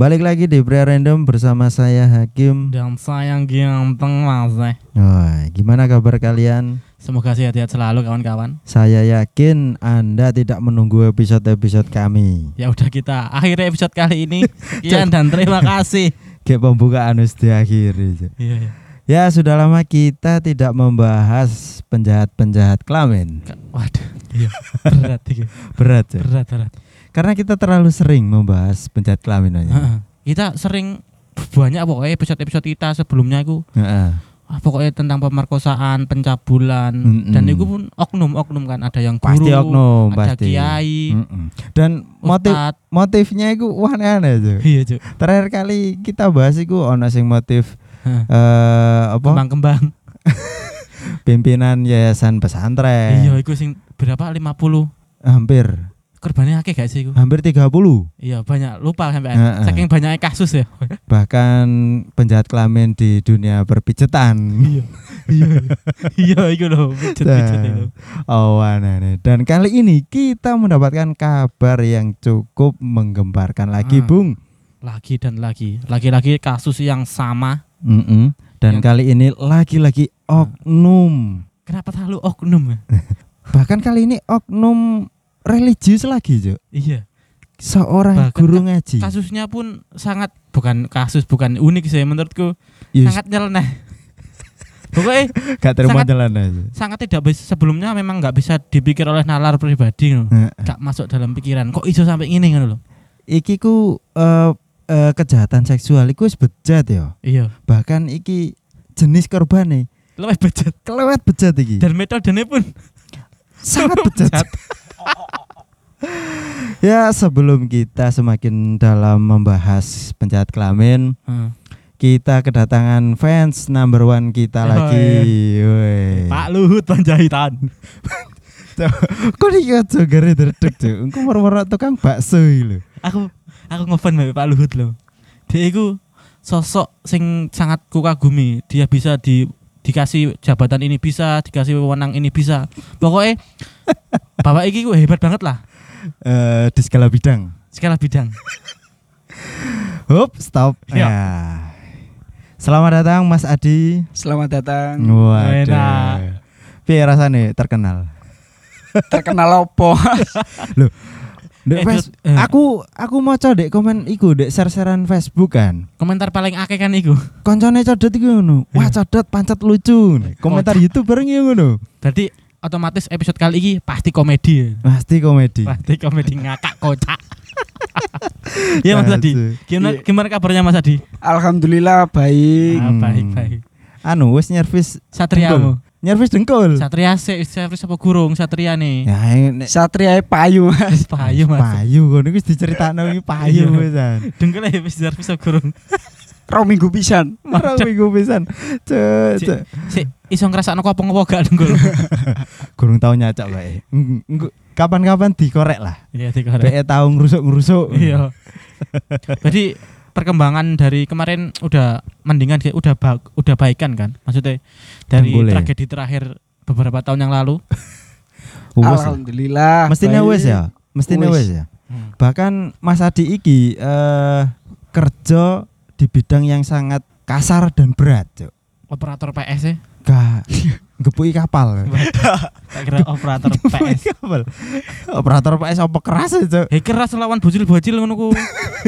Balik lagi di Pria Random bersama saya Hakim. Dan sayang ganteng mas. Wah, gimana kabar kalian? Semoga sehat-sehat selalu kawan-kawan. Saya yakin Anda tidak menunggu episode-episode kami. Ya udah kita akhiri episode kali ini. Sekian dan terima kasih. Kayak pembukaan harus diakhiri. Iya, iya. Ya sudah lama kita tidak membahas penjahat-penjahat kelamin. Waduh, iya. Berat iki. Berat ya. Berat, berat. Karena kita terlalu sering membahas penjahat kelamin aja. Kita sering banyak pokoknya episode-episode kita sebelumnya itu ah, pokoknya tentang pemerkosaan, pencabulan Mm-mm. dan itu pun oknum-oknum kan ada yang guru, Pasti oknum, ada pasti. kiai, Mm-mm. Dan motif ustad. motifnya itu wah aneh tuh. Iya. Terakhir kali kita bahas itu ono sing motif eh apa Kembang-kembang. pimpinan yayasan pesantren. Iya, itu sing berapa? 50 Hampir korbannya akeh gak sih iku? hampir 30 Iya banyak lupa sampai Heeh. saking banyaknya kasus ya. bahkan penjahat kelamin di dunia perpijetan. iya iya iya itu loh pijet pijet Nah. itu. Oh aneh Dan kali ini kita mendapatkan kabar yang cukup menggemparkan lagi, Ah. Bung. Lagi dan lagi lagi-lagi kasus yang sama. Mm-mm. Dan Yang- kali ini lagi-lagi oknum. Kenapa selalu oknum ya? Bahkan kali ini oknum religius lagi, Jo. iya. Seorang Bahkan guru ngaji. Kasusnya pun sangat bukan kasus bukan unik sih menurutku Yes, sangat nyeleneh. Pokoknya gak terima aja. sangat tidak bisa sebelumnya memang nggak bisa dipikir oleh nalar pribadi loh. Heeh. Gak masuk dalam pikiran. Kok iso sampai ini kan loh. Iki ku eh, eh, kejahatan seksual iku wis bejat ya. Iya. Bahkan iki jenis korban nih Lebih bejat kelewat bejat iki. dan metodenya pun sangat bejat. ya sebelum kita semakin dalam membahas penjahat kelamin, Heeh. kita kedatangan fans number one kita Oh, lagi. Woi. Pak Luhut Panjaitan. Kok aja gare dredeg, Cuk. Engko moro-moro tukang bakso lho. aku aku ngefan mbak Pak Luhut loh. Dia itu sosok sing sangat kukagumi. Dia bisa di dikasih jabatan ini bisa, dikasih wewenang ini bisa. Pokoknya bapak iki ku hebat banget lah Eh di segala bidang. segala bidang. Hop, stop. Ya. Ya. Selamat datang Mas Adi. Selamat datang. Enak. Waduh. Piye rasane terkenal? Terkenal opo? Dek Eh, eh. aku aku maca dek komen iku dek share-sharean Facebook kan. Komentar paling akeh kan iku. Koncone codot iku ngono. Wah, codot pancet lucu. Komentar YouTube bareng ya ngono. Berarti otomatis episode kali ini pasti komedi. Pasti komedi. Pasti komedi ngakak kocak. Iya Mas Adi. Gimana Iya. gimana kabarnya Mas Adi? Alhamdulillah baik. Ah, Hmm. baik baik. Anu wis nyervis Satriamu. nyervis dengkul. Satria sih, Satria apa gurung? Satria nih. Ya nek Satria payu mas. Payu Mas. payu ngono wis diceritakno iki payu Iya. Dengkel ya wis servis gurung. Rong minggu pisan. Ora minggu pisan. Cek, Si- cek. Si iso ngrasakno apa-apa gak dengkul. Gurung tau nyacak bae. Kapan-kapan dikorek lah. Iya dikorek. Be tahu ngrusuk-ngrusuk. Iya. Jadi perkembangan dari kemarin udah mendingan kayak udah ba- udah baikan kan? Maksudnya dari Boleh. tragedi terakhir beberapa tahun yang lalu. Lah. Alhamdulillah. Mestinya wes ya. Mestinya Wes. wes ya. Bahkan Mas Adi iki eh kerja di bidang yang sangat kasar dan berat, Cuk. Operator PS ya. Gak gepuki kapal. Tak kira operator PS. kapal. Operator PS apa keras ya, Cuk? Hei keras lawan bocil-bocil ngono ku.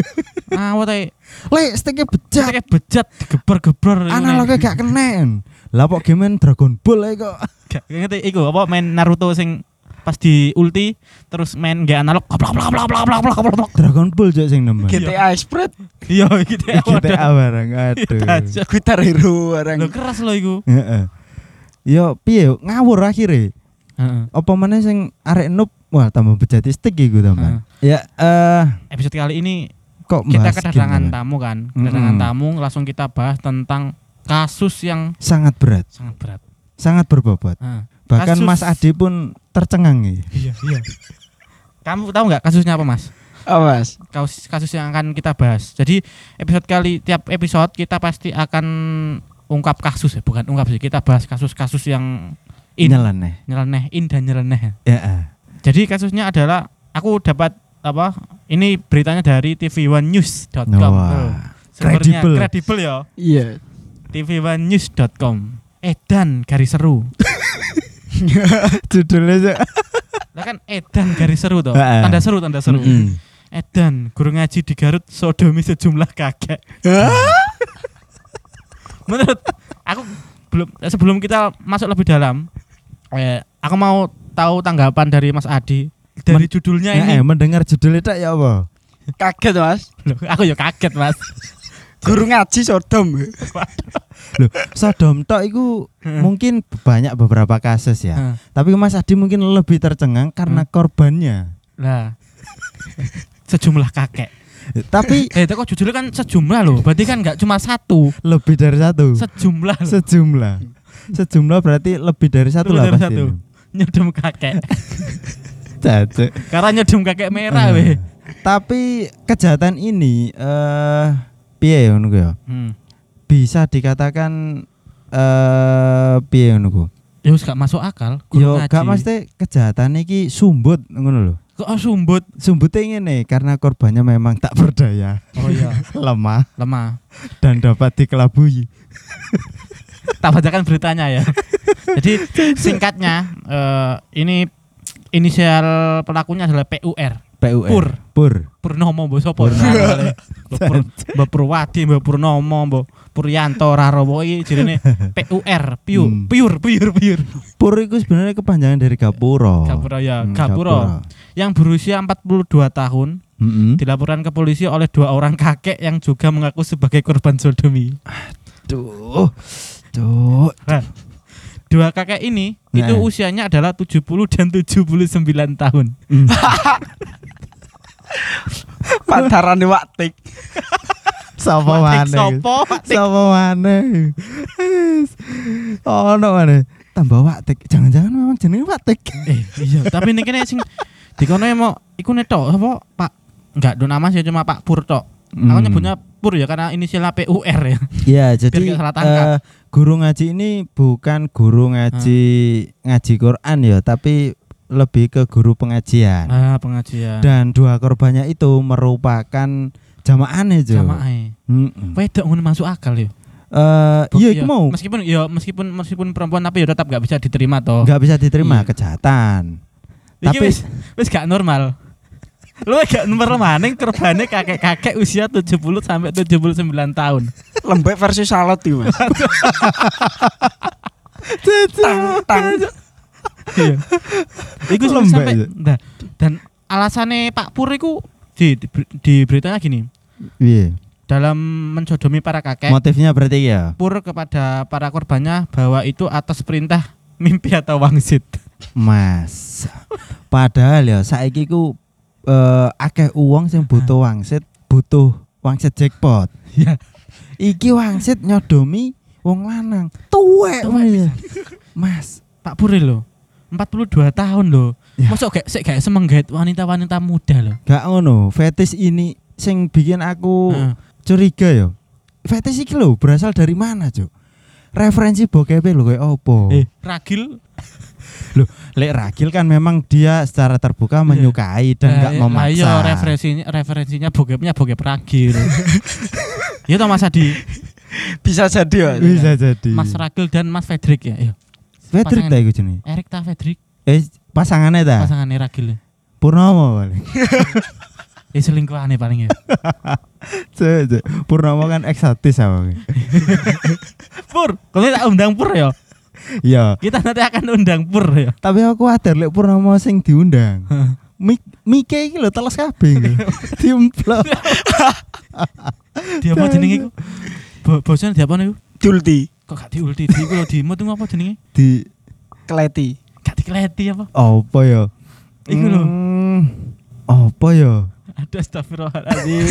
Awet ae. Le, stiknya bejat. Kayak bejat digeber-geber. Analognya gak kenen. Lah kok game Dragon Ball ae kok. Gak ngerti iku apa main Naruto sing pas di ulti terus main gak analog koplok koplok koplok koplok koplok koplok Dragon Ball juga sing nembak GTA Spread. Iya GTA iya, GTA barang iya, aduh. Guitar Hero barang lo keras lo iku. Heeh. Yo piye? Ngawur akhirnya apa mana sing arek noob? Wah tambah bejati stick iku tambah ya eh episode kali ini kok kita kedatangan tamu kan? Kedatangan tamu langsung kita bahas tentang kasus yang sangat berat. Sangat berat. Sangat berbobot. Bahkan Mas Adi pun tercengang nih. Iya, iya. Kamu tahu nggak kasusnya apa, Mas? Oh mas. Kasus kasus yang akan kita bahas. Jadi episode kali tiap episode kita pasti akan ungkap kasus ya, bukan ungkap sih. Kita bahas kasus-kasus yang in, Nyeleneh. nyeleneh, in dan nyeleneh. Ya. eh. Jadi kasusnya adalah aku dapat apa? Ini beritanya dari tv1news.com. Wah, Tuh, Sumbernya kredibel. kredibel ya. Iya. tv1news.com. Edan garis seru. Judulnya aja. Lah kan edan garis seru toh. Tanda seru, tanda seru. Mm-mm. Edan guru ngaji di Garut sodomi sejumlah kakek. Menurut aku belum sebelum kita masuk lebih dalam, eh, aku mau tahu tanggapan dari Mas Adi dari Men- judulnya ini. eh, mendengar judulnya tak ya apa? Kaget Mas. Loh, aku ya kaget Mas. Guru ngaji Sodom. Loh, Sodom tok iku mungkin banyak beberapa kasus ya. Tapi Mas Adi mungkin lebih tercengang karena korbannya. Lah. Sejumlah kakek. Tapi Eh, itu kok judulnya kan sejumlah loh. Berarti kan nggak cuma satu, lebih dari satu. sejumlah loh. Sejumlah. Sejumlah berarti lebih dari satu Lebih lah dari pasti. satu. Nyedem kakek. Karena nyedem kakek merah Eh, weh. Tapi kejahatan ini eh piye ngono ku ya? Hmm. Bisa dikatakan eh piye ngono ku? Ya wis gak masuk akal. guru Yo ngaji. gak mesti kejahatan iki sumbut ngono lho. Kok oh, sumbut? Sumbutnya ngene karena korbannya memang tak berdaya, Oh iya, lemah lemah. dan dapat dikelabui. Tak bacakan beritanya ya. Jadi singkatnya eh, ini inisial pelakunya adalah PUR. PUR. Pur. Pur. Purnomo mbok sapa? Mbok Pur- Purwadi, Mbok Purnomo, Mbok Puryanto Rarowo iki jenenge PUR, piu, Hmm. piur, piur, piur. Pur itu sebenarnya kepanjangan dari Gapuro. Gapura ya, Hmm, Gapura. Yang berusia 42 tahun Mm-mm. dilaporkan ke polisi oleh dua orang kakek yang juga mengaku sebagai korban sodomi. Duh. Duh. Dua kakek ini Nah. itu usianya adalah 70 dan 79 tahun. Mm. Pantaran waktik. Watik maneh? sopo? Watik. Sapa maneh? Ono maneh. Tambah Watik. Jangan-jangan memang jenenge Watik. Eh, iya, tapi ini kene sing dikono mau iku netok apa Pak enggak do nama sih cuma Pak Pur tok. Aku Hmm. nyebutnya Pur ya karena inisialnya PUR ya. Ya, jadi nggak salah tangkap. eh, guru ngaji ini bukan guru ngaji ngaji Quran ya, tapi lebih ke guru pengajian. Ah, pengajian. Dan dua korbannya itu merupakan jamaah Jo. Jamaah. Mm-mm. Wedok ngono masuk akal ya. Eh, iya Iya, iku mau Meskipun ya meskipun meskipun perempuan tapi ya tetap gak bisa diterima toh. nggak bisa diterima Iya. kejahatan. Iki Tapi wis wis gak normal. Lu gak normal maning korbane kakek-kakek usia 70 sampai 79 tahun. Lembek versi salad iki, Mas. tang tang. Iya. Iku Lembek sampai itu. nah, dan alasannya Pak Pur iku di, di, di beritanya gini. Iya. Dalam mensodomi para kakek, Motifnya berarti ya. Pur kepada para korbannya bahwa itu atas perintah mimpi atau wangsit. Mas. Padahal ya saiki ku eh, akeh uang sing butuh wangsit, butuh wangsit jackpot. Ya. Iki wangsit nyodomi wong lanang. Tuwek. Mas. Pak Pur lho. 42 tahun loh. Ya. Mosok gak sik gak semenggait wanita-wanita muda loh. Gak ngono, fetis ini sing bikin aku Heeh. curiga ya. Fetis iki lho berasal dari mana, Cuk? Referensi bokep lho kayak opo? Eh, ragil Loh, Lek Ragil kan memang dia secara terbuka menyukai dan nggak Eh, memaksa. Ayo referensinya referensinya bokepnya bokep ragil. Iya toh Mas Adi, Bisa jadi ya. Bisa jadi. Mas Ragil dan Mas Fedrik ya. Iya. Fedrik ta iku jenenge? Erik ta Fedrik Eh pasangannya ta? pasangannya Ragil. ya. Purnomo paling. Ya selingkuhannya paling ya. Cuk. Purnomo kan eksotis apa. Pur, kalau tak undang Pur ya. Iya, Kita nanti akan undang Pur ya. tapi aku khawatir lek Purnomo sing diundang. Mik Mike iki lho teles kabeh iki. Diemplok. Dia apa jenenge iku? Bo bosnya dia apa niku? Julti, Kok gak diulti? Di iku lho di tuh apa jenenge? Di Kleti. Gak dikeleti apa? apa ya? Iku lho. Hmm, Apa ya? Ada astagfirullahaladzim.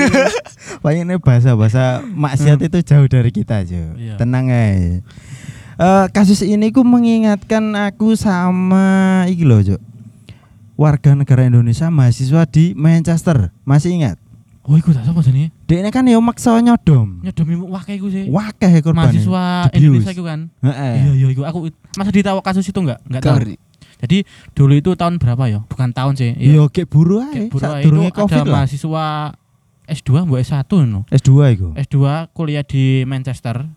Paling ini bahasa-bahasa maksiat itu jauh dari kita aja. Iya. Tenang aja. Eh, kasus ini ku mengingatkan aku sama iki loh, Cuk. Warga negara Indonesia mahasiswa di Manchester. Masih ingat? Oh, iku tak sapa jenenge? Dia ini kan ya maksa nyodom. Nyodomi wakai iku sih. Wakeh korban. Mahasiswa. Indonesia iku kan. Heeh. Iya iya iku aku masa ditahu kasus itu enggak? Enggak tahu. Jadi dulu itu tahun berapa ya? Bukan tahun sih. Iya, kayak buru ae. Kayak buru ae, itu Covid ada lah. mahasiswa S2 mbok S1 no. S2 iku. S2 kuliah di Manchester,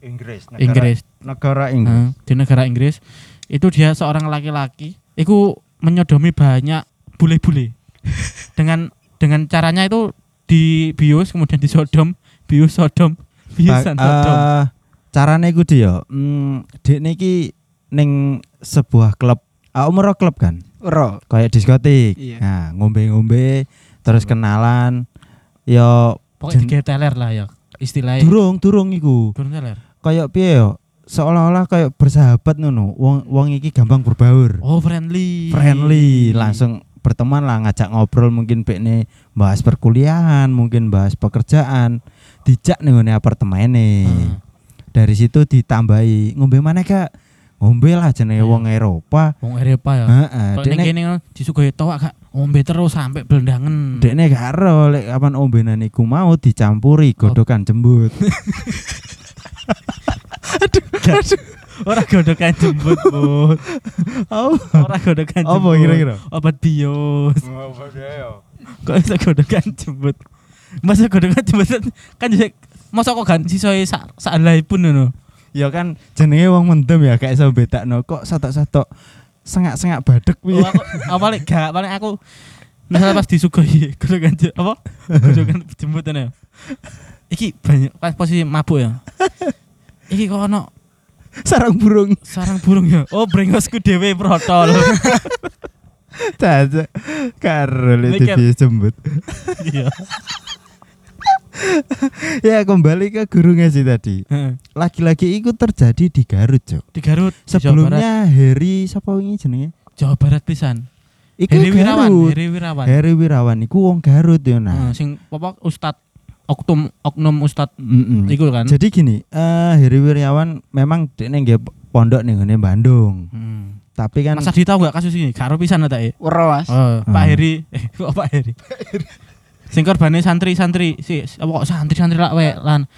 Inggris, Inggris. Negara Inggris. Heeh, di negara Inggris. Itu dia seorang laki-laki, itu menyodomi banyak bule-bule. dengan dengan caranya itu di bius kemudian disodom, bius sodom, bius Ba- sodom. eh, carane iku dia yo. Hmm, dek niki ning sebuah klub, ah, umur klub kan. Ro. Kayak diskotik. Iya. Nah, ngombe-ngombe terus kenalan. Yo Pokoknya teler lah ya istilahnya. durung durung iku. Durung teler. Kayak piye yo? Seolah-olah kayak bersahabat ngono. Wong wong iki gampang berbaur. Oh friendly. friendly langsung berteman lah ngajak ngobrol mungkin bekne bahas perkuliahan mungkin bahas pekerjaan dijak nih ngene apartemene Hmm. dari situ ditambahi ngombe mana kak ngombe lah jenenge Iya. wong Eropa Wong Eropa ya. heeh dekne kene disuguhi towak gak ombe terus sampai blendangen. dekne gak ero lek kapan ombenan iku mau dicampuri godokan jembut Ora godokan jembut, Bu. oh Ora godokan jembut. apa kira-kira Obat bios. Kok iso godokan jembut? Masa godokan jembut kan jadi masa kok kan sisoe sak sak helai pun ngono. Ya kan jenenge wong mendem ya gak iso bedakno kok satok-satok sengak-sengak badek Oh, piye aku apa paling gak paling aku misalnya pas disuguhi je- apa? Godokan jembut ngono ya. Iki banyak pas posisi mabuk ya. Iki kok ono sarang burung sarang burung ya. Oh, brengosku dhewe protol. Caca karo le Mikir. TV jembut. Iya. ya kembali ke gurungnya sih tadi. Heeh. Lagi-lagi itu terjadi di Garut, Cok. Di Garut, di Jawa Barat. Sebelumnya Heri siapa wingi jenenge? Jawa Barat pisan. Iku Heri Wirawan. Heri Wirawan. Heri Wirawan iku wong Garut ya Heeh, nah. sing apa Ustad Oknum Oknum Ustad Mm-mm. iku kan. Jadi gini, eh Heri Wirawan memang dekne nggih pondok ning ngene Bandung. Hmm. Tapi kan Mas Adi tahu gak kasus ini? Karo pisan ta e? Ro, Mas. Oh, Pak Hmm. Heri. Eh, kok Pak Heri? Sing korbane santri-santri, si apa kok santri-santri lak we lan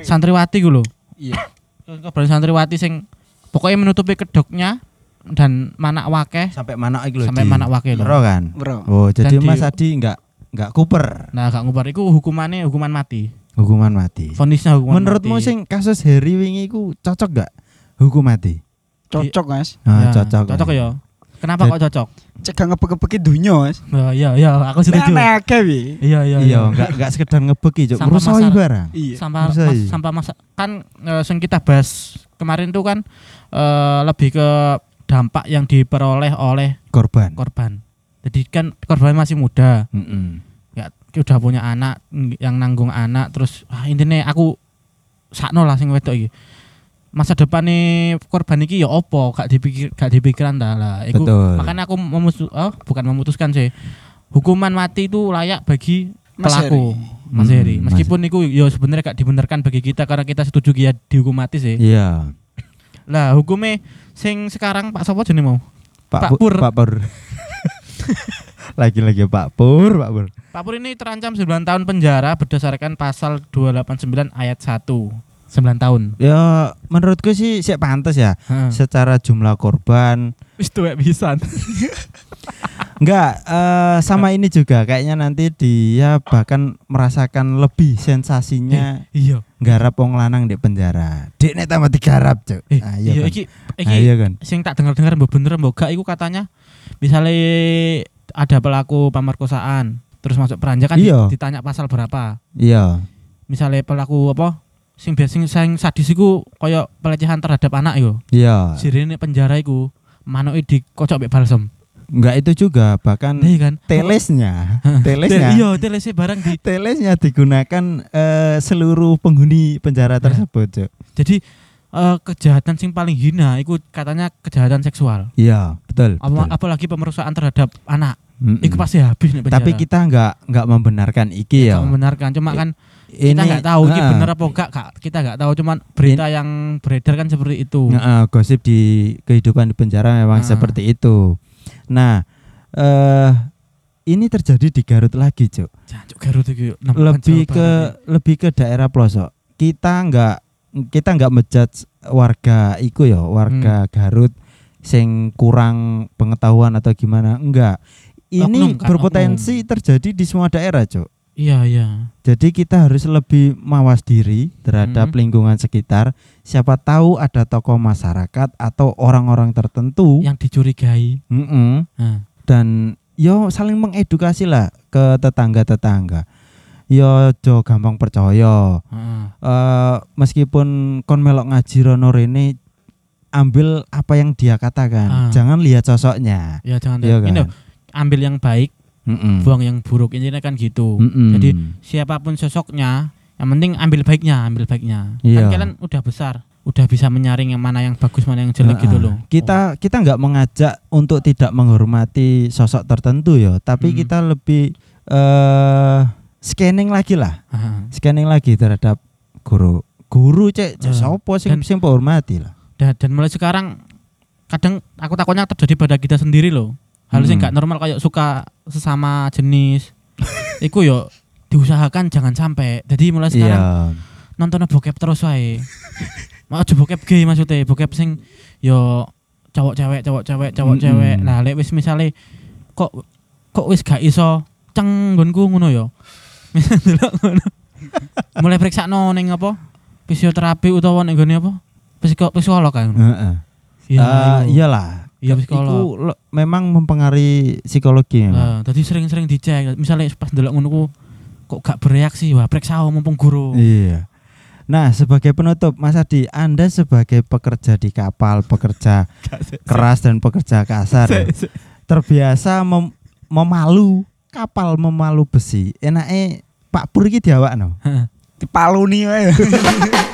santriwati ku lho. Iya. Korban santriwati sing pokoknya menutupi kedoknya dan manak wakeh sampai mana iki lho. sampai manak wakeh lho. Kan. Ro. Oh, jadi Dan di- Mas Adi enggak enggak kuper Nah, gak ngubar iku hukumannya hukuman mati. hukuman mati. Vonisnya hukuman Menurutmu mati. sing kasus Heri wingi iku cocok gak hukum mati? Cocok, Mas. Ah, Ya, cocok. Cocok ya. Kenapa kok cocok? Cegah ngebek-ngebeki dunya, Mas. Oh, iya iya aku setuju. Akeh wi. Iya iya Iya, enggak enggak sekedar ngebeki, Cuk. Masal. barang. Iya. Sampah mas, sampah masa kan eh, sing kita bahas kemarin tuh kan eh, lebih ke dampak yang diperoleh oleh Korban. korban. Jadi kan korban masih muda, Mm-mm. ya udah punya anak ng- yang nanggung anak terus ah, intinya aku sakno lah sing wedok iki. Masa depan nih korban iki ya opo gak dipikir gak dipikiran dah lah. Iku, Betul. makanya aku memutus oh, bukan memutuskan sih. Hukuman mati itu layak bagi Mas pelaku. Heri. Mas Hmm, Heri. Mas- Meskipun itu ya sebenarnya gak dibenarkan bagi kita karena kita setuju dia dihukum mati sih. Iya. Lah hukumnya sing sekarang Pak Sopo jenenge mau? Pak Pak, Pur. Pur. Pak Pur. Lagi-lagi Pak Pur, Pak Pur. Pak Pur ini terancam 9 tahun penjara berdasarkan pasal 289 ayat 1. 9 tahun. Ya menurutku sih sih pantas ya. Heeh. Secara jumlah korban Wis tuwek pisan. Enggak, eh, sama ini juga kayaknya nanti dia bahkan merasakan lebih sensasinya Iya. garap wong lanang di penjara. Dek nek tambah digarap, Cuk. Eh, Ah, iya kan? iki Ah, iki iya kan. sing tak dengar-dengar mbok bener mbok gak iku katanya misalnya ada pelaku pemerkosaan terus masuk peranjak kan di- Iya. ditanya pasal berapa. Iya. Misalnya pelaku apa sing biasa sing, sadis iku kaya pelecehan terhadap anak yo. Iya. Sirine penjara iku manoke dikocok mbek balsem. Enggak itu juga bahkan Nah, iya kan. telesnya, Tel- telesnya. Iya, telesnya barang di Telesnya digunakan eh, seluruh penghuni penjara Nah. tersebut, Cuk. Jadi eh, kejahatan sing paling hina itu katanya kejahatan seksual. Iya, betul. Apa- betul. apalagi pemerkosaan terhadap anak. Mm-mm. Itu pasti habis nih penjara. Tapi kita enggak enggak membenarkan iki ya. Nggak membenarkan cuma I- kan kita nggak tahu ini ah, bener apa enggak Kak. Kita nggak tahu cuman berita yang beredar kan seperti itu. Heeh, gosip di kehidupan di penjara memang Ah. seperti itu. Nah, eh ini terjadi di Garut lagi, Cuk. Garut itu Lebih ke Barat lebih ke daerah pelosok. Kita enggak kita enggak menjudge warga iku ya, warga Hmm. Garut sing kurang pengetahuan atau gimana enggak ini Oknum, kan, berpotensi terjadi di semua daerah cok Iya iya. jadi kita harus lebih mawas diri terhadap Mhm. lingkungan sekitar siapa tahu ada tokoh masyarakat atau orang-orang tertentu Yang dicurigai. Mm-mm. Nah, dan yo saling mengedukasi lah ke tetangga-tetangga yo jo gampang percaya heeh. eh meskipun kon melok ngaji rono rene ambil apa yang dia katakan Ah. jangan lihat sosoknya Ya jangan Iya ini kan? ambil yang baik, Mm-mm. buang yang buruk. Intinya kan gitu. Mm-mm. Jadi siapa pun sosoknya, yang penting ambil baiknya, ambil baiknya. Iya. Kan kalian udah besar, udah bisa menyaring yang mana yang bagus, mana yang jelek Ah, gitu loh. kita kita nggak mengajak untuk tidak menghormati sosok tertentu ya tapi Hmm. kita lebih eh scanning lagi lah Oh. Ah. scanning lagi terhadap guru guru cek cek Ah. sopo sing sing hormati lah dan, dan mulai sekarang kadang aku takutnya terjadi pada kita sendiri loh hal yang Hmm. normal kayak suka sesama jenis. Iku yo diusahakan jangan sampai. Jadi mulai sekarang iya nonton bokep terus wae. Mau aja bokep gay maksudnya. Bokep sing yo cowok cewek cowok cewek cowok Mm-mm. cewek. Nah lek wis misale kok kok wis gak iso ceng nggonku ngono yo. Mulai periksa no ning apa? Fisioterapi utawa ning gone apa? Psiko psikolog kan Heeh. iya Eh, iku. iyalah Iya, Iku psikolog. lo- memang mempengaruhi psikologi memang. Nah, tadi sering-sering dicek misalnya pas delok ngono ku kok gak bereaksi wah periksa mumpung guru Iya. Nah, sebagai penutup, Mas Adi, Anda sebagai pekerja di kapal, pekerja keras dan pekerja kasar, ya, terbiasa mem- memalu kapal memalu besi. Enaknya Pak Pur iki diawakno. Dipaluni wae.